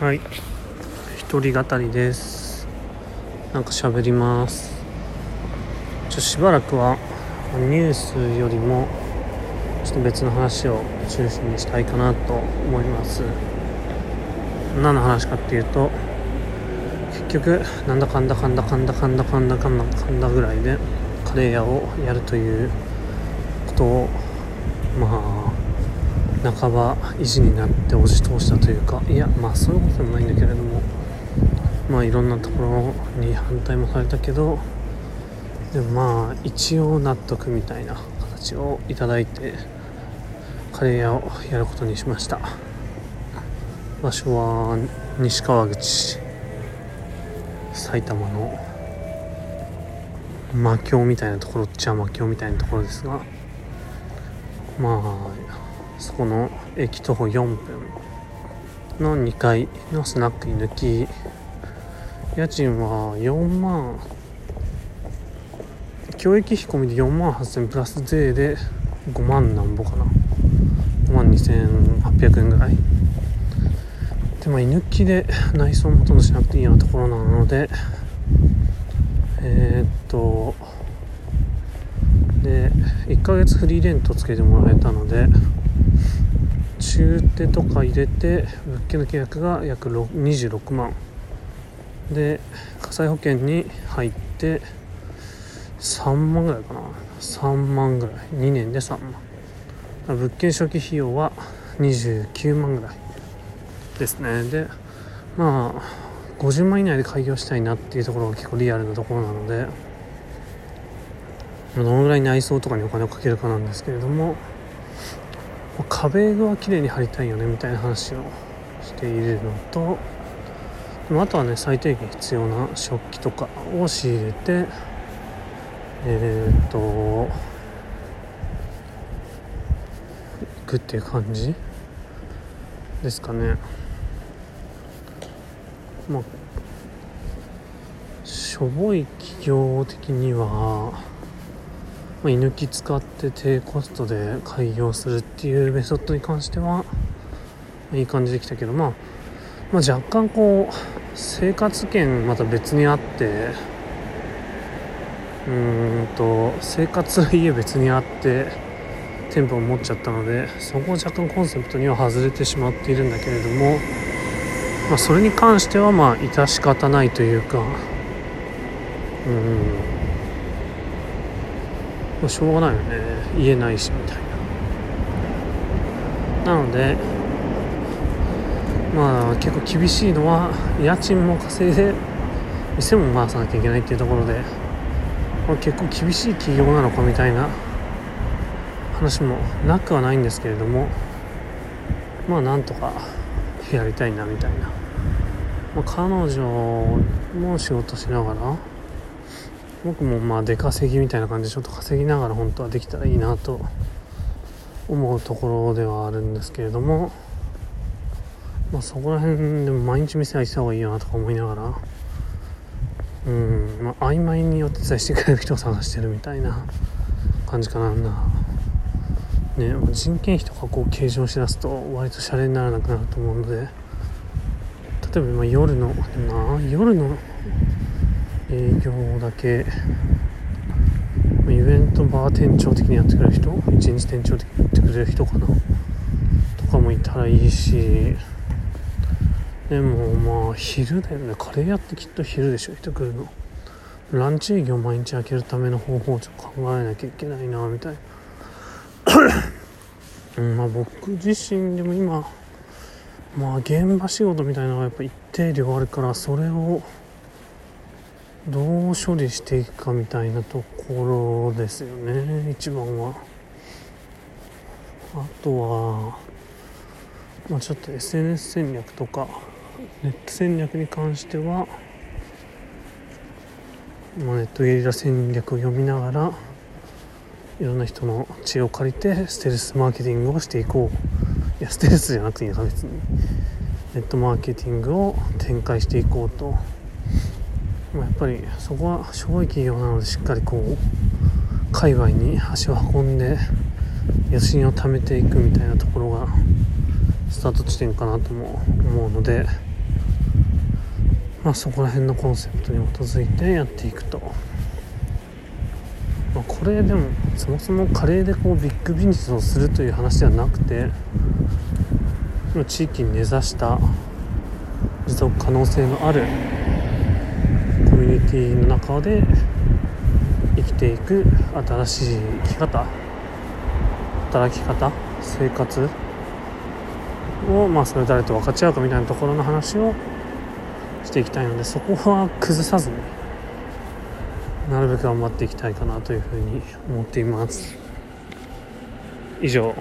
はい。一人語りです。なんか喋ります。ちょしばらくはニュースよりもちょっと別の話を中心にしたいかなと思います。何の話かっていうと結局なんだかんだかんだかんだかんだかんだかんだかんだぐらいでカレー屋をやるということをまあ半ば意地になって押し通したというかいやまあそういうことでもないんだけれどもまあいろんなところに反対もされたけどでもまあ一応納得みたいな形をいただいてカレー屋をやることにしました。場所は西川口埼玉の魔境みたいなところっちゃ魔境みたいなところですがまあそこの駅徒歩4分の2階のスナックに抜き家賃は4万教育費込みで4万8000プラス税で5万なんぼかな。5万2800円ぐらい。でまあ居抜きで内装もほとんどしなくていいようなところなのでえー、っとで1ヶ月フリーレントつけてもらえたので中手とか入れて物件の契約が約26万。で火災保険に入って3万ぐらいかな。3万ぐらい。2年で3万。物件初期費用は29万ぐらいですね。でまあ50万以内で開業したいなっていうところが結構リアルなところなのでどのぐらい内装とかにお金をかけるかなんですけれども壁は綺麗に貼りたいよねみたいな話をしているのとあとはね最低限必要な食器とかを仕入れてえー、っと行くっていう感じですかね。まあしょぼい企業的にはま、居抜き使って低コストで開業するっていうメソッドに関しては、いい感じできたけど、まあ、まあ若干こう生活圏また別にあってうーんと生活家別にあって店舗を持っちゃったのでそこは若干コンセプトには外れてしまっているんだけれども、まあ、それに関してはまあ致し方ないというかうん。まあ、しょうがないよね。言えないしみたいな。なのでまあ結構厳しいのは家賃も稼いで店も回さなきゃいけないっていうところでこれ結構厳しい企業なのかみたいな話もなくはないんですけれどもまあなんとかやりたいなみたいな、まあ、彼女も仕事しながら僕もまあ出稼ぎみたいな感じでちょっと稼ぎながら本当はできたらいいなと思うところではあるんですけれども、まあ、そこら辺でも毎日店開いてた方がいいよなとか思いながらうん、まあ、曖昧にお手伝いしてくれる人を探してるみたいな感じかなな。ね、人件費とかこう計上しだすと割とシャレにならなくなると思うので例えば今夜のまあ夜の営業だけ。イベントバー店長的にやってくれる人？一日店長的にやってくれる人かな？とかもいたらいいし。でもまあ昼だよね。カレー屋ってきっと昼でしょ人来るの。ランチ営業毎日開けるための方法をちょっと考えなきゃいけないなみたいな。うんまあ僕自身でも今まあ現場仕事みたいなのがやっぱ一定量あるからそれをどう処理していくかみたいなところですよね一番は。あとはまあちょっと SNS 戦略とかネット戦略に関しては、まあ、ネットゲリラ戦略を読みながらいろんな人の知恵を借りてステルスマーケティングをしていこう。いやステルスじゃなくていいのか別に。ネットマーケティングを展開していこうと。やっぱりそこはしょぼい企業なのでしっかりこう界隈に足を運んで余震を貯めていくみたいなところがスタート地点かなとも思うのでまあ、そこら辺のコンセプトに基づいてやっていくと、まあ、これでもそもそもカレーでこうビッグビジネスをするという話ではなくて地域に根ざした持続可能性のあるミュニティの中で生きていく新しい生き方働き方生活をまあそれ誰と分かち合うかみたいなところの話をしていきたいのでそこは崩さずになるべく頑張っていきたいかなというふうに思っています。以上。